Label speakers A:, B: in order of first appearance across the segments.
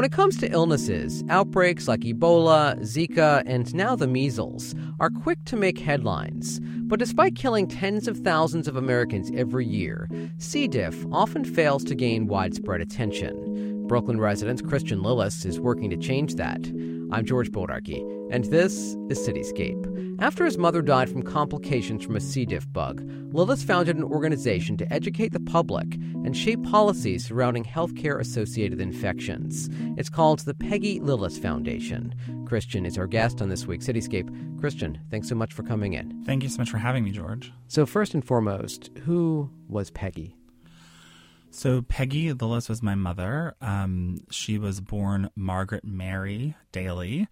A: When it comes to illnesses, outbreaks like Ebola, Zika, and now the measles are quick to make headlines. But despite killing tens of thousands of Americans every year, C. diff often fails to gain widespread attention. Brooklyn resident Christian Lillis is working to change that. I'm George Bodarky, and this is Cityscape. After his mother died from complications from a C. diff bug, Lillis founded an organization to educate the public and shape policies surrounding healthcare associated infections. It's called the Peggy Lillis Foundation. Christian is our guest on this week's Cityscape. Christian, thanks so much for coming in.
B: Thank you so much for having me, George.
A: So, first and foremost, who was Peggy?
B: So Peggy Lillis was my mother. Um, she was born Margaret Mary Daly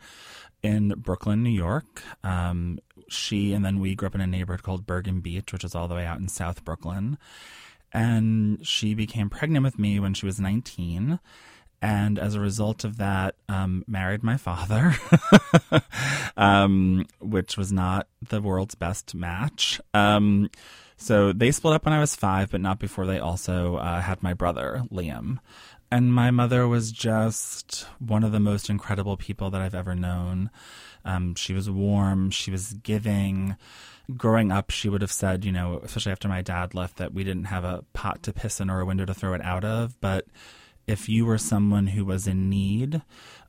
B: in Brooklyn, New York. Um, she and then we grew up in a neighborhood called Bergen Beach, which is all the way out in South Brooklyn. And she became pregnant with me when she was 19 and as a result of that, um, married my father, um, which was not the world's best match. Um, so they split up when I was five, but not before they also uh, had my brother, Liam. And my mother was just one of the most incredible people that I've ever known. Um, she was warm, she was giving. Growing up, she would have said, you know, especially after my dad left, that we didn't have a pot to piss in or a window to throw it out of. But if you were someone who was in need,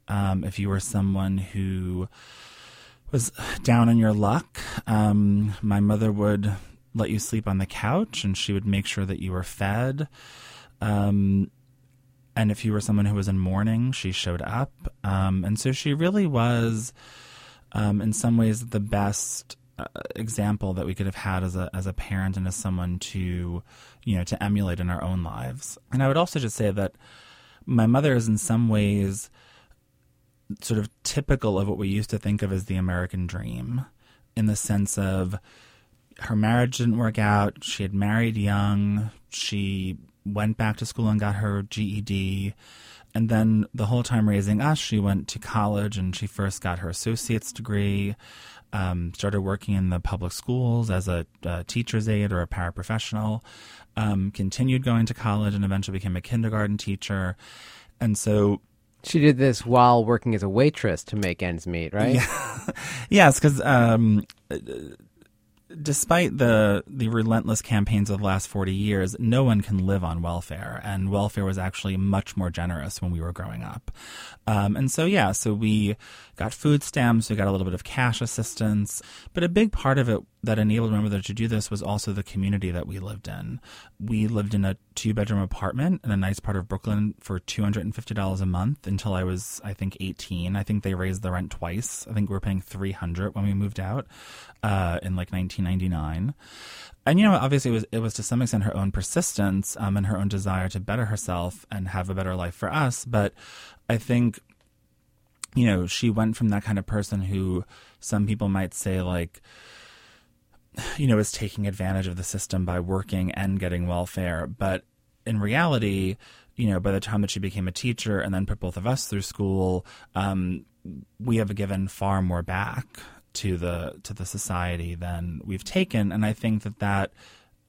B: um, if you were someone who was down on your luck, um, my mother would let you sleep on the couch and she would make sure that you were fed. Um, and if you were someone who was in mourning, she showed up. Um, and so she really was, um, in some ways, the best uh, example that we could have had as a as a parent and as someone to, you know, to emulate in our own lives. And I would also just say that my mother is in some ways sort of typical of what we used to think of as the American dream, in the sense of her marriage didn't work out. She had married young. She went back to school and got her GED. And then the whole time raising us, she went to college and she first got her associate's degree, um, started working in the public schools as a, a teacher's aide or a paraprofessional, um, continued going to college and eventually became a kindergarten teacher. And so
A: she did this while working as a waitress to make ends meet, right?
B: Yeah. yes, because um, despite the the relentless campaigns of the last 40 years, no one can live on welfare, and welfare was actually much more generous when we were growing up. Um, and so, yeah, so we got food stamps, we got a little bit of cash assistance, but a big part of it that enabled my mother to do this was also the community that we lived in. We lived in a two bedroom apartment in a nice part of Brooklyn for $250 a month until I was, I think, 18. I think they raised the rent twice. I think we were paying 300 when we moved out uh, in like 1999. And you know, obviously, it was it was to some extent her own persistence um, and her own desire to better herself and have a better life for us. But I think, you know, she went from that kind of person who some people might say like you know, is taking advantage of the system by working and getting welfare. But in reality, you know, by the time that she became a teacher and then put both of us through school, um, we have given far more back to the to the society than we've taken, and I think that that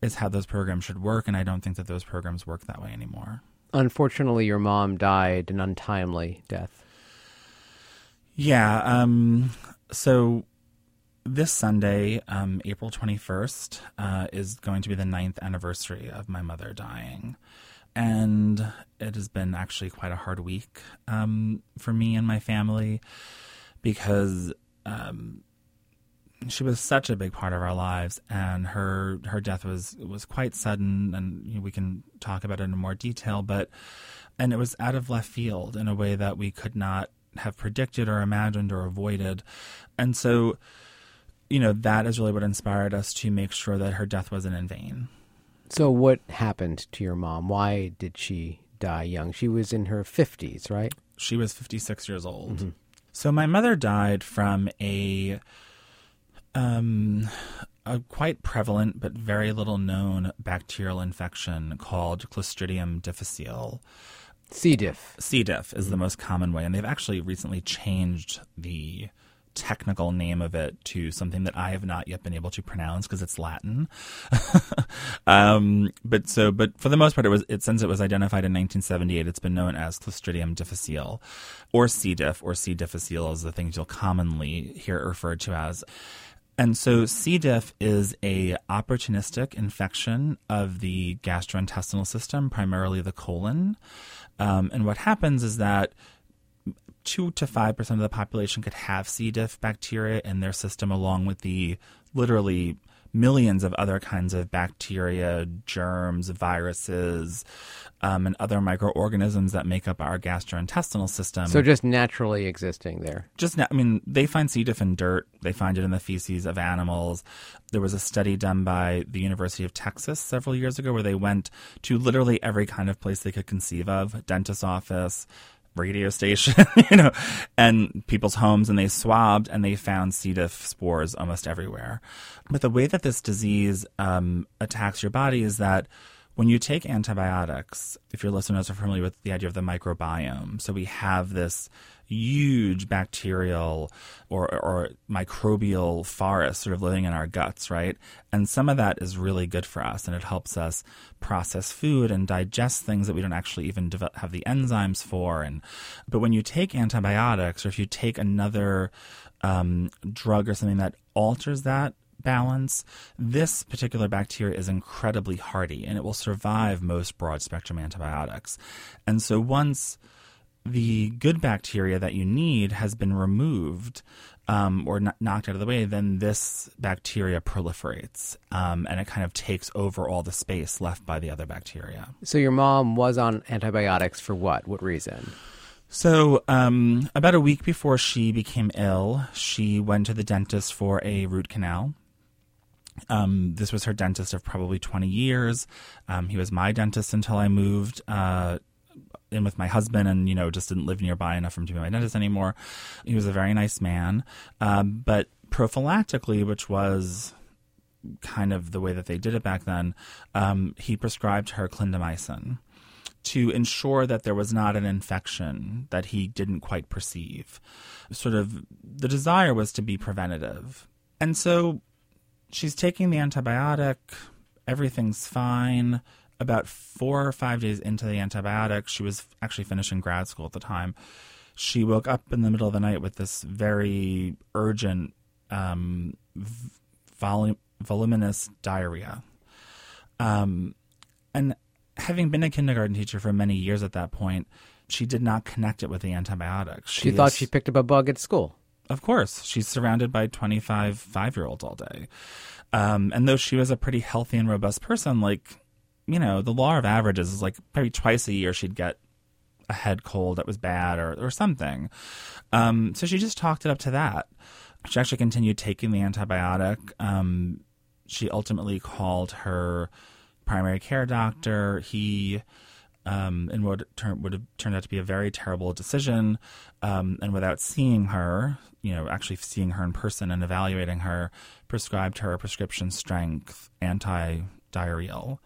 B: is how those programs should work. And I don't think that those programs work that way anymore.
A: Unfortunately, your mom died an untimely death.
B: Yeah. Um, so this Sunday, um, April 21st, uh, is going to be the ninth anniversary of my mother dying. And it has been actually quite a hard week um, for me and my family because um, she was such a big part of our lives, and her her death was was quite sudden, and you know, we can talk about it in more detail. But and it was out of left field in a way that we could not have predicted or imagined or avoided, and so you know, that is really what inspired us to make sure that her death wasn't in vain.
A: So, what happened to your mom? Why did she die young? She was in her 50s, right?
B: She was 56 years old. Mm-hmm. So, my mother died from a, um, a quite prevalent but very little known bacterial infection called Clostridium difficile.
A: C. diff.
B: C. diff is mm-hmm. the most common way, and they've actually recently changed the technical name of it to something that I have not yet been able to pronounce because it's Latin. um, but so, but for the most part, it was it since it was identified in 1978, it's been known as Clostridium difficile, or C. diff, or C. difficile is the things you'll commonly hear referred to as. And so C. diff is a opportunistic infection of the gastrointestinal system, primarily the colon. Um, and what happens is that two to five percent of the population could have C. diff bacteria in their system, along with the literally millions of other kinds of bacteria, germs, viruses, um, and other microorganisms that make up our gastrointestinal system.
A: So just naturally existing there.
B: Just, na- I mean, they find C. diff in dirt. They find it in the feces of animals. There was a study done by the University of Texas several years ago where they went to literally every kind of place they could conceive of: dentist's office, radio station, you know, and people's homes, and they swabbed and they found C. diff spores almost everywhere. But the way that this disease um, attacks your body is that when you take antibiotics, if your listeners are familiar with the idea of the microbiome, so we have this huge bacterial or, or microbial forest sort of living in our guts, right? And some of that is really good for us and it helps us process food and digest things that we don't actually even develop, have the enzymes for. And but when you take antibiotics or if you take another um, drug or something that alters that balance, this particular bacteria is incredibly hardy and it will survive most broad spectrum antibiotics. And so once the good bacteria that you need has been removed um, or n- knocked out of the way, then this bacteria proliferates um, and it kind of takes over all the space left by the other bacteria.
A: So your mom was on antibiotics for what? What reason?
B: So, um, about a week before she became ill, she went to the dentist for a root canal. Um, this was her dentist of probably 20 years. Um, he was my dentist until I moved uh, in with my husband and, you know, just didn't live nearby enough for him to be my dentist anymore. He was a very nice man. Um, but prophylactically, which was kind of the way that they did it back then, um, he prescribed her clindamycin to ensure that there was not an infection that he didn't quite perceive. Sort of the desire was to be preventative. And so she's taking the antibiotic, everything's fine. About four or five days into the antibiotics, she was actually finishing grad school at the time. She woke up in the middle of the night with this very urgent, um, vol- voluminous diarrhea. Um, and having been a kindergarten teacher for many years at that point, she did not connect it with the antibiotics.
A: She, she thought is, she picked up a bug at school.
B: Of course, she's surrounded by 25 five year olds all day. Um, and though she was a pretty healthy and robust person, like, you know, the law of averages is like maybe twice a year she'd get a head cold that was bad or, or something. Um, so she just talked it up to that. She actually continued taking the antibiotic. Um, she ultimately called her primary care doctor. He um, and what turn, would have turned out to be a very terrible decision. Um, and without seeing her, you know, actually seeing her in person and evaluating her, prescribed her a prescription strength anti diarrheal.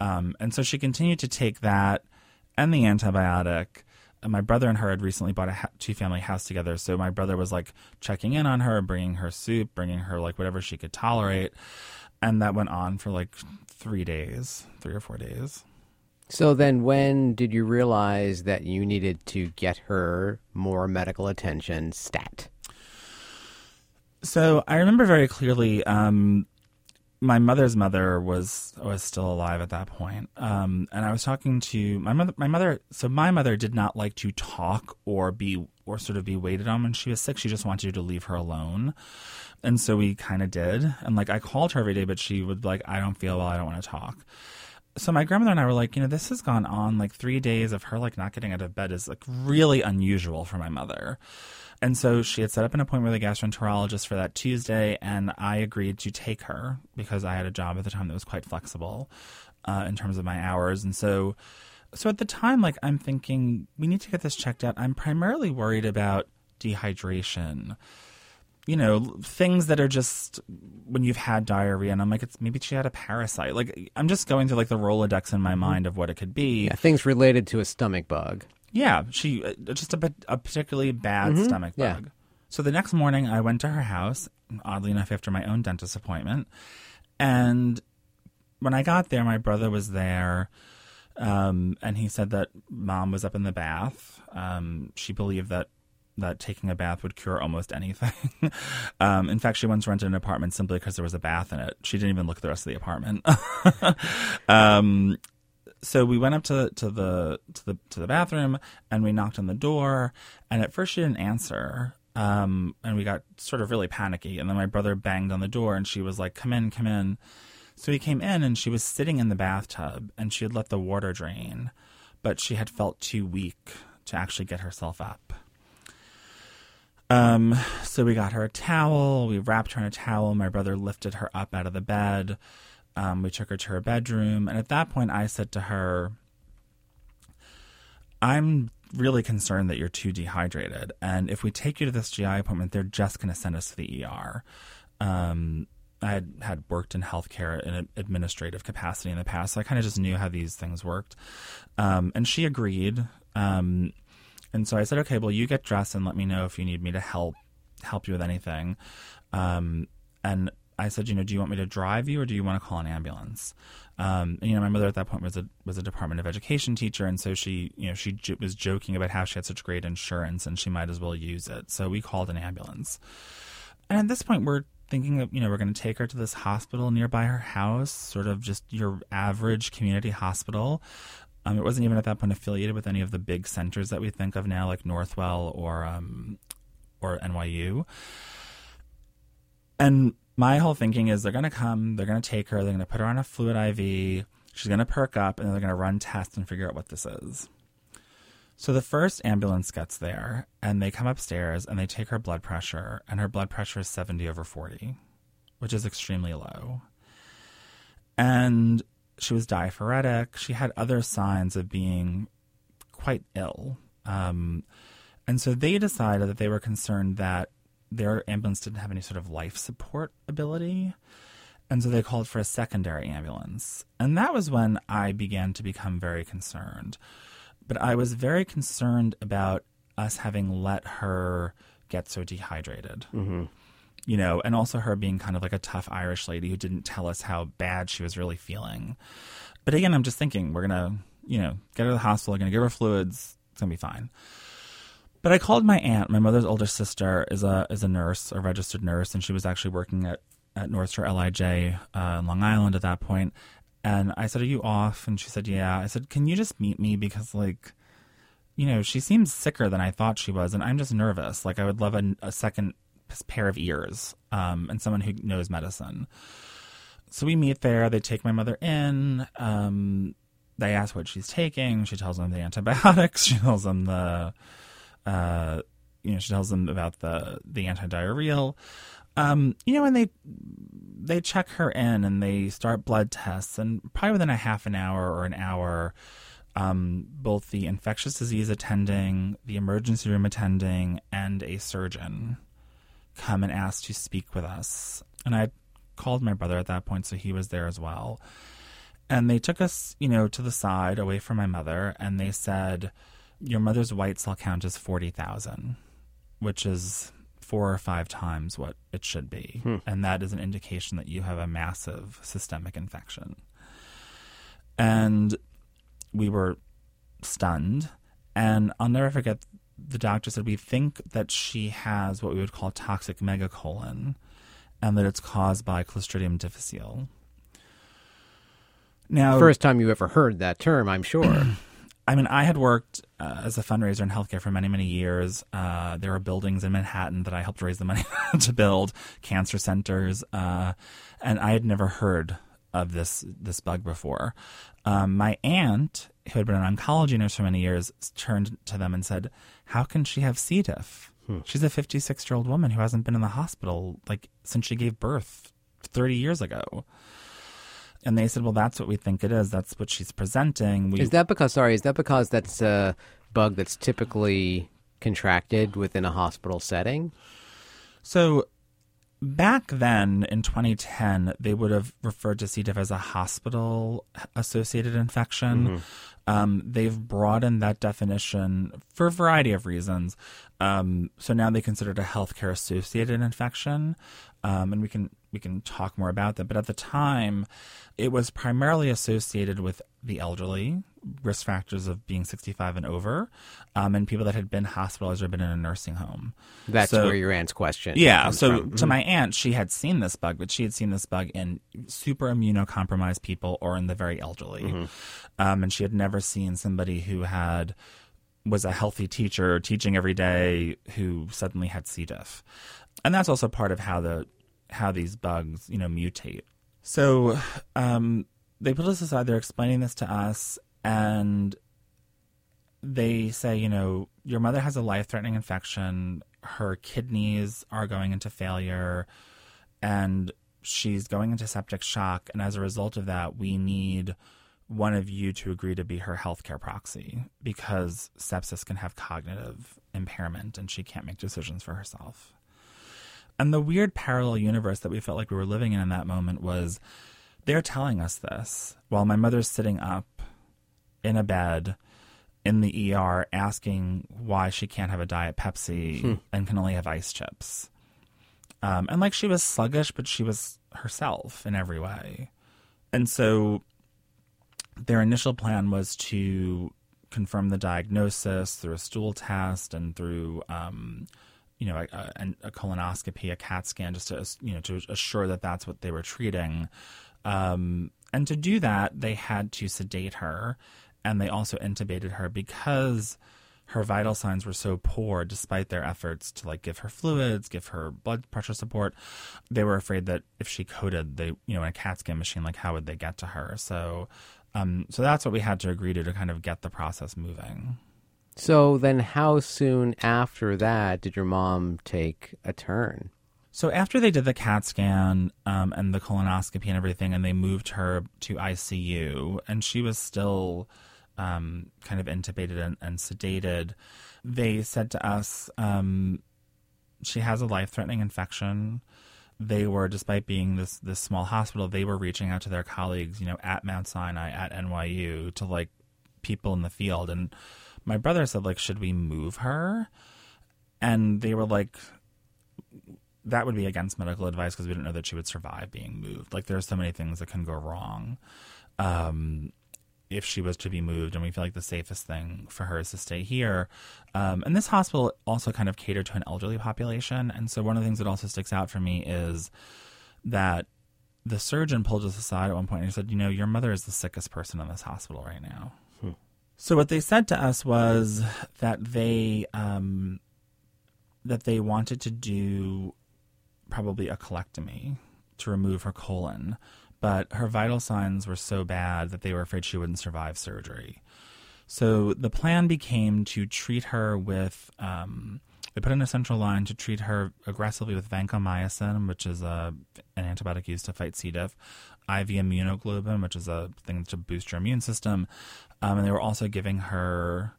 B: Um, and so she continued to take that and the antibiotic. And my brother and her had recently bought a ha- two family house together. So my brother was like checking in on her, bringing her soup, bringing her like whatever she could tolerate. And that went on for like three days, three or four days.
A: So then, when did you realize that you needed to get her more medical attention stat?
B: So I remember very clearly. Um, my mother's mother was was still alive at that point, um, and I was talking to my mother. My mother. So my mother did not like to talk or be or sort of be waited on when she was sick. She just wanted you to leave her alone, and so we kind of did. And like I called her every day, but she would like, I don't feel well. I don't want to talk so my grandmother and I were like, you know, this has gone on like three days of her like not getting out of bed is like really unusual for my mother. And so she had set up an appointment with a gastroenterologist for that Tuesday, and I agreed to take her because I had a job at the time that was quite flexible uh, in terms of my hours. And so, so at the time, like I'm thinking we need to get this checked out. I'm primarily worried about dehydration you know, things that are just when you've had diarrhea, and I'm like, it's maybe she had a parasite. Like, I'm just going through like the Rolodex in my mm-hmm. mind of what it could be.
A: Yeah, things related to a stomach bug.
B: Yeah, she uh, just a, a particularly bad mm-hmm. stomach bug. So the next morning, I went to her house, oddly enough, after my own dentist appointment. And when I got there, my brother was there. Um, and he said that mom was up in the bath. Um, she believed that that taking a bath would cure almost anything. um, in fact, she once rented an apartment simply because there was a bath in it. She didn't even look at the rest of the apartment. um, so we went up to to the to the to the bathroom and we knocked on the door. And at first, she didn't answer. Um, and we got sort of really panicky. And then my brother banged on the door, and she was like, "Come in, come in." So he came in, and she was sitting in the bathtub, and she had let the water drain, but she had felt too weak to actually get herself up. Um, so we got her a towel. We wrapped her in a towel. My brother lifted her up out of the bed. Um, we took her to her bedroom. And at that point, I said to her, I'm really concerned that you're too dehydrated. And if we take you to this GI appointment, they're just going to send us to the ER. Um, I had, had worked in healthcare in an administrative capacity in the past, so I kind of just knew how these things worked. Um, and she agreed. Um, and so I said, okay, well, you get dressed and let me know if you need me to help help you with anything. Um, and I said, you know, do you want me to drive you or do you want to call an ambulance? Um, and, you know, my mother at that point was a was a Department of Education teacher, and so she, you know, she j- was joking about how she had such great insurance and she might as well use it. So we called an ambulance. And at this point, we're thinking that you know, we're going to take her to this hospital nearby her house, sort of just your average community hospital. Um, it wasn't even at that point affiliated with any of the big centers that we think of now, like Northwell or um, or NYU. And my whole thinking is they're going to come, they're going to take her, they're going to put her on a fluid IV, she's going to perk up, and they're going to run tests and figure out what this is. So the first ambulance gets there, and they come upstairs and they take her blood pressure, and her blood pressure is 70 over 40, which is extremely low. And she was diaphoretic. She had other signs of being quite ill. Um, and so they decided that they were concerned that their ambulance didn't have any sort of life support ability. And so they called for a secondary ambulance. And that was when I began to become very concerned. But I was very concerned about us having let her get so dehydrated.
A: Mm-hmm.
B: You know, and also her being kind of like a tough Irish lady who didn't tell us how bad she was really feeling. But again, I'm just thinking we're going to, you know, get her to the hospital, we're going to give her fluids, it's going to be fine. But I called my aunt. My mother's older sister is a is a nurse, a registered nurse, and she was actually working at at North Shore LIJ uh, in Long Island at that point. And I said, "Are you off?" And she said, "Yeah." I said, "Can you just meet me because like." You know, she seems sicker than I thought she was, and I'm just nervous. Like, I would love a, a second pair of ears um, and someone who knows medicine. So we meet there. They take my mother in. Um, they ask what she's taking. She tells them the antibiotics. She tells them the uh, you know, she tells them about the the antidiarrheal. Um, you know, and they they check her in and they start blood tests, and probably within a half an hour or an hour, um, both the infectious disease attending, the emergency room attending, and a surgeon come and ask to speak with us. And I called my brother at that point, so he was there as well. And they took us, you know, to the side away from my mother, and they said your mother's white cell count is 40,000, which is four or five times what it should be.
A: Hmm.
B: And that is an indication that you have a massive systemic infection. And we were stunned. And I'll never forget the doctor said, We think that she has what we would call toxic megacolon and that it's caused by Clostridium difficile. Now,
A: First time you ever heard that term, I'm sure.
B: I mean, I had worked uh, as a fundraiser in healthcare for many, many years. Uh, there were buildings in Manhattan that I helped raise the money to build, cancer centers, uh, and I had never heard of this this bug before. Um, my aunt, who had been an oncology nurse for many years, turned to them and said, "How can she have C. diff?
A: Hmm.
B: She's a 56 year old woman who hasn't been in the hospital like since she gave birth 30 years ago." And they said, "Well, that's what we think it is. That's what she's presenting." We,
A: is that because, sorry, is that because that's a bug that's typically contracted within a hospital setting?
B: So back then in 2010, they would have referred to C. diff as a hospital associated infection.
A: Mm-hmm.
B: Um, they've broadened that definition for a variety of reasons. Um, so now they consider it a healthcare associated infection, um, and we can we can talk more about that. But at the time, it was primarily associated with the elderly, risk factors of being 65 and over, um, and people that had been hospitalized or been in a nursing home.
A: That's
B: So-
A: where your aunt's question.
B: yeah. So
A: from.
B: to my aunt, she had seen this bug, but she had seen this bug in super immunocompromised people or in the very elderly, um, and she had never seen somebody who had was a healthy teacher teaching every day who suddenly had C. diff, and that's also part of how the how these bugs you know mutate. So um, they put us aside. They're explaining this to us, and they say, you know, your mother has a life threatening infection, her kidneys are going into failure, and she's going into septic shock. And as a result of that, we need one of you to agree to be her healthcare proxy because sepsis can have cognitive impairment and she can't make decisions for herself. And the weird parallel universe that we felt like we were living in in that moment was they're telling us this while my mother's sitting up in a bed in the ER asking why she can't have a Diet Pepsi and can only have ice chips. Um, and like she was sluggish, but she was herself in every way. And so their initial plan was to confirm the diagnosis through a stool test and through, um, you know, a, a, colonoscopy, a CAT scan, just to you know to assure that that's what they were treating. Um, and to do that, they had to sedate her, and they also intubated her because her vital signs were so poor despite their efforts to like give her fluids give her blood pressure support they were afraid that if she coded they you know in a cat scan machine like how would they get to her so um so that's what we had to agree to to kind of get the process moving
A: So then, how soon after that did your mom take a turn?
B: So after they did the CAT scan um, and the colonoscopy and everything, and they moved her to ICU, and she was still um, kind of intubated and, and sedated, they said to us, um, she has a life-threatening infection. They were, despite being this this small hospital, they were reaching out to their colleagues, you know, at Mount Sinai, at NYU, to like people in the field. And my brother said, like, should we move her? And they were like, that would be against medical advice because we didn't know that she would survive being moved. Like there are so many things that can go wrong um, if she was to be moved, and we feel like the safest thing for her is to stay here. Um, and this hospital also kind of catered to an elderly population, and so one of the things that also sticks out for me is that the surgeon pulled us aside at one point and he said, "You know, your mother is the sickest person in this hospital right now." So what they said to us was that they um, that they wanted to do probably a colectomy to remove her colon, but her vital signs were so bad that they were afraid she wouldn't survive surgery. So the plan became to treat her with. Um, they put in a central line to treat her aggressively with vancomycin, which is a, an antibiotic used to fight C. diff, IV immunoglobulin, which is a thing to boost your immune system, um, and they were also giving her,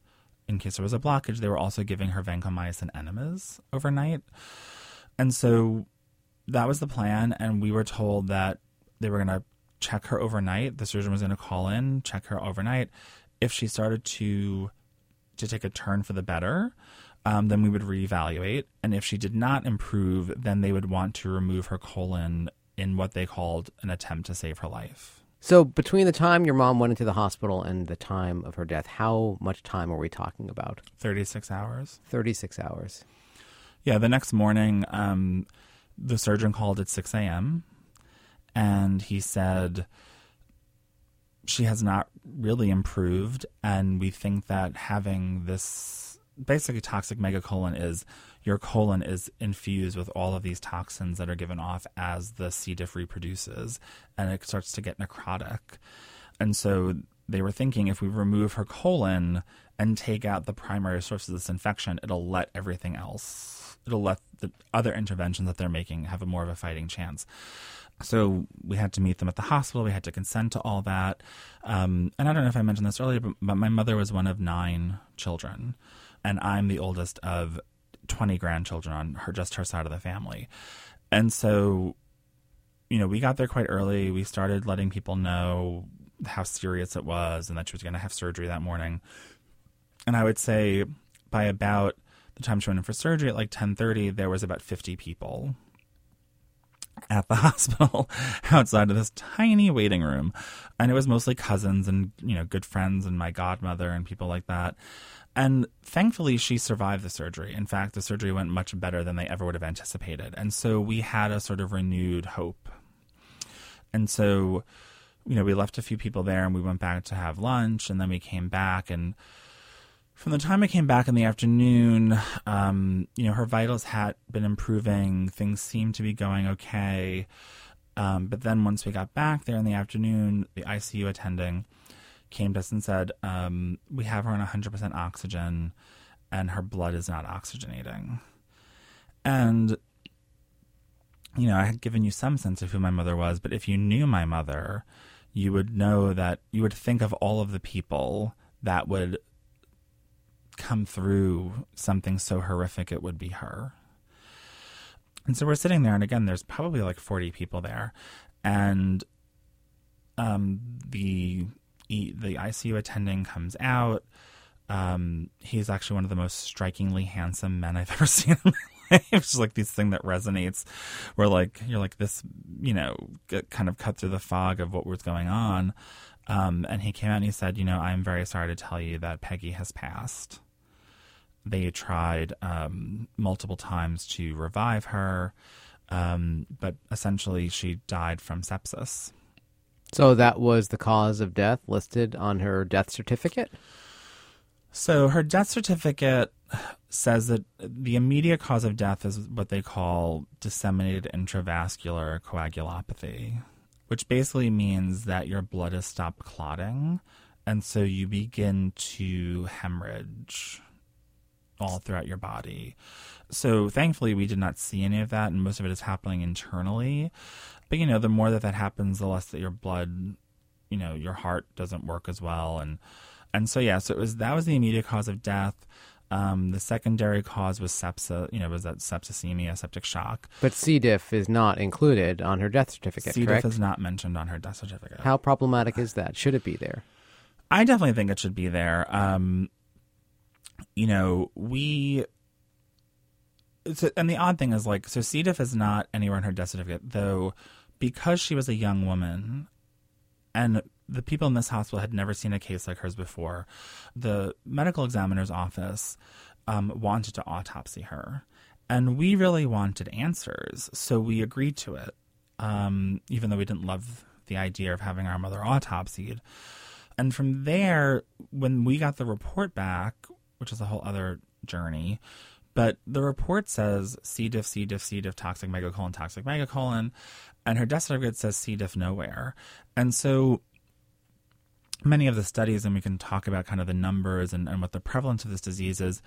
B: in case there was a blockage, they were also giving her vancomycin enemas overnight. And so that was the plan, and we were told that they were going to check her overnight. The surgeon was going to call in, check her overnight. If she started to to take a turn for the better, um, then we would reevaluate. And if she did not improve, then they would want to remove her colon in what they called an attempt to save her life.
A: So between the time your mom went into the hospital and the time of her death, how much time are we talking about?
B: 36 hours.
A: 36 hours.
B: Yeah, the next morning, um, the surgeon called at 6 a.m. and he said, She has not really improved. And we think that having this basically toxic megacolon is your colon is infused with all of these toxins that are given off as the C. diff reproduces and it starts to get necrotic. And so they were thinking if we remove her colon and take out the primary source of this infection, it'll let everything else, it'll let the other interventions that they're making have a more of a fighting chance. So we had to meet them at the hospital. We had to consent to all that. Um, and I don't know if I mentioned this earlier, but, but my mother was one of nine children, and I'm the oldest of 20 grandchildren on her just her side of the family. and so, you know, we got there quite early. We started letting people know how serious it was and that she was going to have surgery that morning. And I would say by about the time she went in for surgery at like 10:30, there was about 50 people at the hospital outside of this tiny waiting room. And it was mostly cousins and, you know, good friends and my godmother and people like that. And thankfully, she survived the surgery. In fact, the surgery went much better than they ever would have anticipated. And so we had a sort of renewed hope. And so, you know, we left a few people there and we went back to have lunch and then we came back and from the time I came back in the afternoon, um, you know, her vitals had been improving. Things seemed to be going okay. Um, but then once we got back there in the afternoon, the ICU attending came to us and said, um, We have her on 100% oxygen and her blood is not oxygenating. And, you know, I had given you some sense of who my mother was, but if you knew my mother, you would know that you would think of all of the people that would come through something so horrific, it would be her. And so we're sitting there, and again, there's probably like 40 people there, and um, the the ICU attending comes out. Um, he's actually one of the most strikingly handsome men I've ever seen in my life. It's just like this thing that resonates, where like you're like this, you know, kind of cut through the fog of what was going on. Um, and he came out and he said, you know, I'm very sorry to tell you that Peggy has passed they tried um, multiple times to revive her, um, but essentially she died from sepsis.
A: So that was the cause of death listed on her death certificate?
B: So her death certificate says that the immediate cause of death is what they call disseminated intravascular coagulopathy, which basically means that your blood has stopped clotting and so you begin to hemorrhage all throughout your body. So thankfully, we did not see any of that, and most of it is happening internally. But you know, the more that that happens, the less that your blood, you know, your heart doesn't work as well, and and so yeah, so it was that was the immediate cause of death. Um, the secondary cause was sepsis, you know, was that septicemia, septic shock.
A: But C. diff is not included on her death certificate,
B: C.
A: correct?
B: diff is not mentioned on her death certificate.
A: How problematic is that? Should it be there?
B: I definitely think it should be there. Um, you know, we. and the odd thing is, like, so C. diff is not anywhere in her death certificate, though, because she was a young woman, and the people in this hospital had never seen a case like hers before. The medical examiner's office um, wanted to autopsy her, and we really wanted answers, so we agreed to it, um, even though we didn't love the idea of having our mother autopsied. And from there, when we got the report back, which is a whole other journey. But the report says C. diff, C. diff, C. diff, toxic megacolon, toxic megacolon, and her death certificate says C. diff nowhere. And so many of the studies, and we can talk about kind of the numbers and, and what the prevalence of this disease is.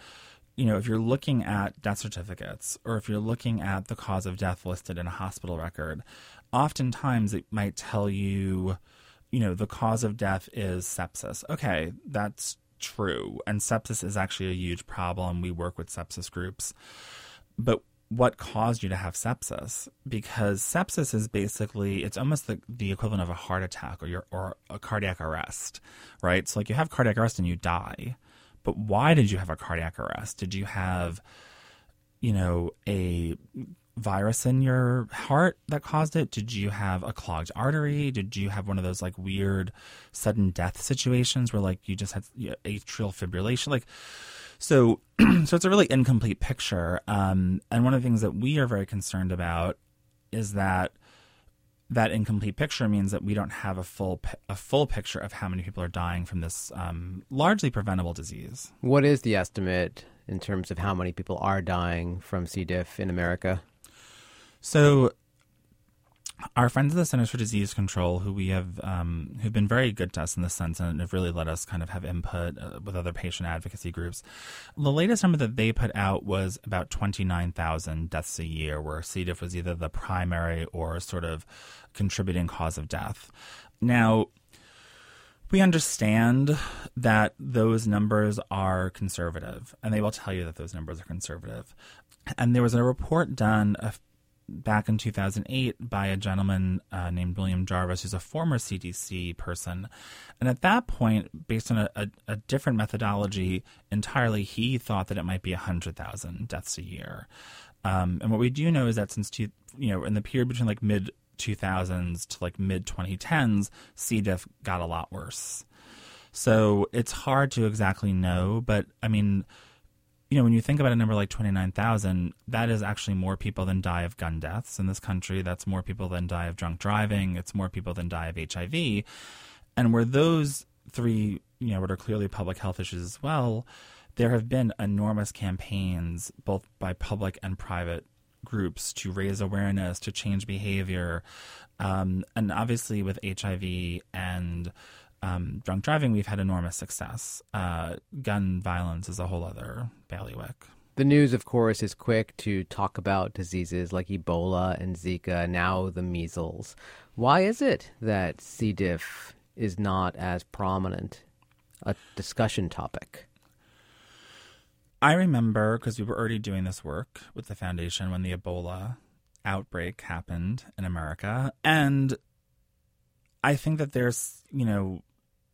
B: You know, if you're looking at death certificates or if you're looking at the cause of death listed in a hospital record, oftentimes it might tell you, you know, the cause of death is sepsis. Okay, that's true. And sepsis is actually a huge problem. We work with sepsis groups. But what caused you to have sepsis? Because sepsis is basically it's almost the, the equivalent of a heart attack or your or a cardiac arrest, right? So like you have cardiac arrest and you die. But why did you have a cardiac arrest? Did you have you know, a virus in your heart that caused it? Did you have a clogged artery? Did you have one of those like weird sudden death situations where like you just had atrial fibrillation? Like, so, so it's a really incomplete picture. Um, and one of the things that we are very concerned about is that that incomplete picture means that we don't have a full a full picture of how many people are dying from this um, largely preventable disease.
A: What is the estimate in terms of how many people are dying from C. diff in America?
B: So, our friends at the Centers for Disease Control, who we have, um, who've been very good to us in this sense and have really let us kind of have input uh, with other patient advocacy groups, the latest number that they put out was about 29,000 deaths a year, where C. diff was either the primary or sort of contributing cause of death. Now, we understand that those numbers are conservative, and they will tell you that those numbers are conservative. And there was a report done a back in 2008 by a gentleman uh, named William Jarvis, who's a former CDC person. And at that point, based on a, a, a different methodology entirely, he thought that it might be 100,000 deaths a year. Um, and what we do know is that since, two, you know, in the period between like mid 2000s to like mid 2010s, C. diff got a lot worse. So it's hard to exactly know, but I mean, you know, when you think about a number like 29,000, that is actually more people than die of gun deaths in this country. That's more people than die of drunk driving. It's more people than die of HIV. And where those three, you know, what are clearly public health issues as well, there have been enormous campaigns, both by public and private groups, to raise awareness, to change behavior. Um, and obviously, with HIV and um, drunk driving, we've had enormous success. Uh, gun violence is a whole other bailiwick.
A: The news, of course, is quick to talk about diseases like Ebola and Zika, now the measles. Why is it that C. diff is not as prominent a discussion topic?
B: I remember because we were already doing this work with the foundation when the Ebola outbreak happened in America. And I think that there's, you know,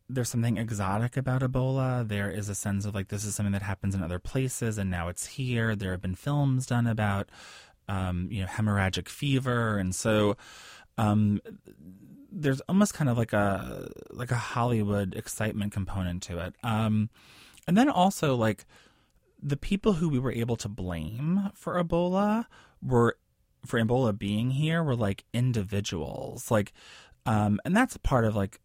B: there's something exotic about Ebola. There is a sense of like this is something that happens in other places and now it's here. There have been films done about um, you know hemorrhagic fever, and so um, there's almost kind of like a like a Hollywood excitement component to it. Um, and then also like the people who we were able to blame for Ebola were for Ebola being here were like individuals, like, um, and that's a part of like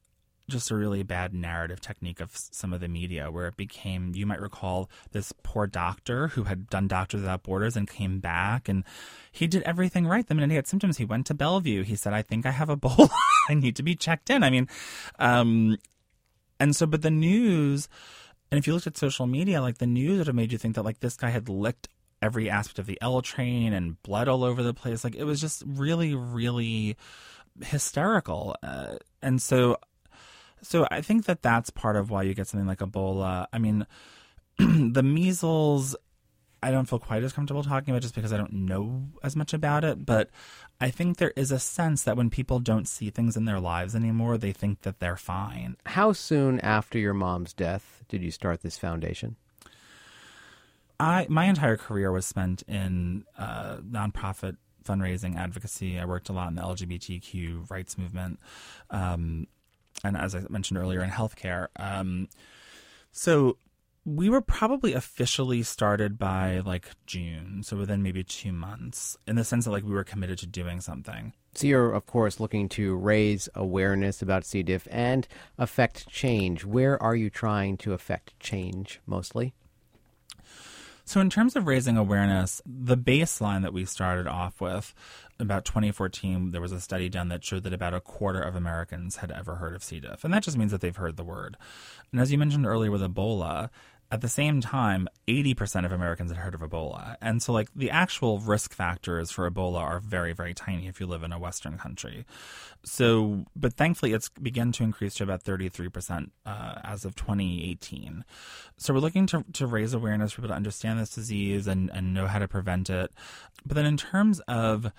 B: just a really bad narrative technique of some of the media where it became you might recall this poor doctor who had done doctors without borders and came back and he did everything right. The minute he had symptoms. He went to bellevue. He said i think i have a ebola i need to be checked in. I mean um and so but the news and if you looked at social media like the news would have made you think that like this guy had licked every aspect of the l train and blood all over the place. Like it was just really really hysterical. Uh, and so so I think that that's part of why you get something like Ebola. I mean, the measles, I don't feel quite as comfortable talking about just because I don't know as much about it. But I think there is a sense that when people don't see things in their lives anymore, they think that they're fine.
A: How soon after your mom's death did you start this foundation?
B: I my entire career was spent in uh, nonprofit fundraising advocacy. I worked a lot in the LGBTQ rights movement. Um, and as I mentioned earlier, in healthcare. Um, so we were probably officially started by like June, so within maybe two months, in the sense that like we were committed to doing something.
A: So you're of course looking to raise awareness about C. diff and affect change. Where are you trying to affect change mostly?
B: So, in terms of raising awareness, the baseline that we started off with about 2014, there was a study done that showed that about a quarter of Americans had ever heard of C. diff. And that just means that they've heard the word. And as you mentioned earlier with Ebola, at the same time, 80% of Americans had heard of Ebola. And so, like, the actual risk factors for Ebola are very, very tiny if you live in a Western country. So, but thankfully, it's begun to increase to about 33% uh, as of 2018. So, we're looking to, to raise awareness for people to understand this disease and, and know how to prevent it. But then, in terms of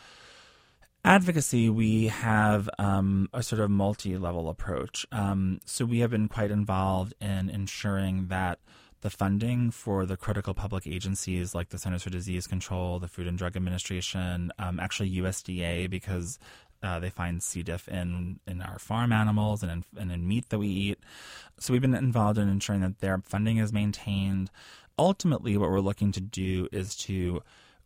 B: advocacy, we have um, a sort of multi level approach. Um, so, we have been quite involved in ensuring that the funding for the critical public agencies like the Centers for Disease Control, the Food and Drug Administration, um, actually USDA, because uh, they find C. diff in, in our farm animals and in, and in meat that we eat. So we've been involved in ensuring that their funding is maintained. Ultimately, what we're looking to do is to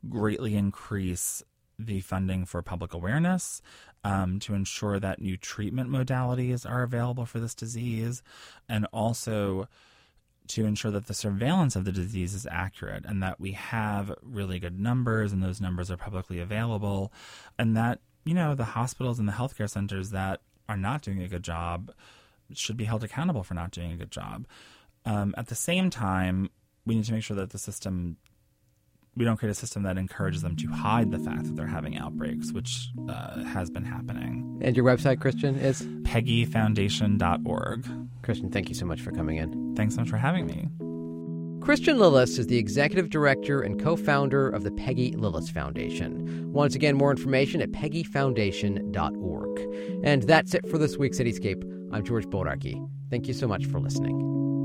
B: greatly increase the funding for public awareness, um, to ensure that new treatment modalities are available for this disease, and also to ensure that the surveillance of the disease is accurate and that we have really good numbers and those numbers are publicly available and that you know the hospitals and the healthcare centers that are not doing a good job should be held accountable for not doing a good job. Um, at the same time we need to make sure that the system we don't create a system that encourages them to hide the fact that they're having outbreaks, which uh, has been happening.
A: And your website, Christian, is?
B: PeggyFoundation.org.
A: Christian, thank you so much for coming in.
B: Thanks so much for having me.
A: Christian Lillis is the executive director and co founder of the Peggy Lillis Foundation. Once again, more information at peggyfoundation.org. And that's it for this week's Cityscape. I'm George Bodarky. Thank you so much for listening.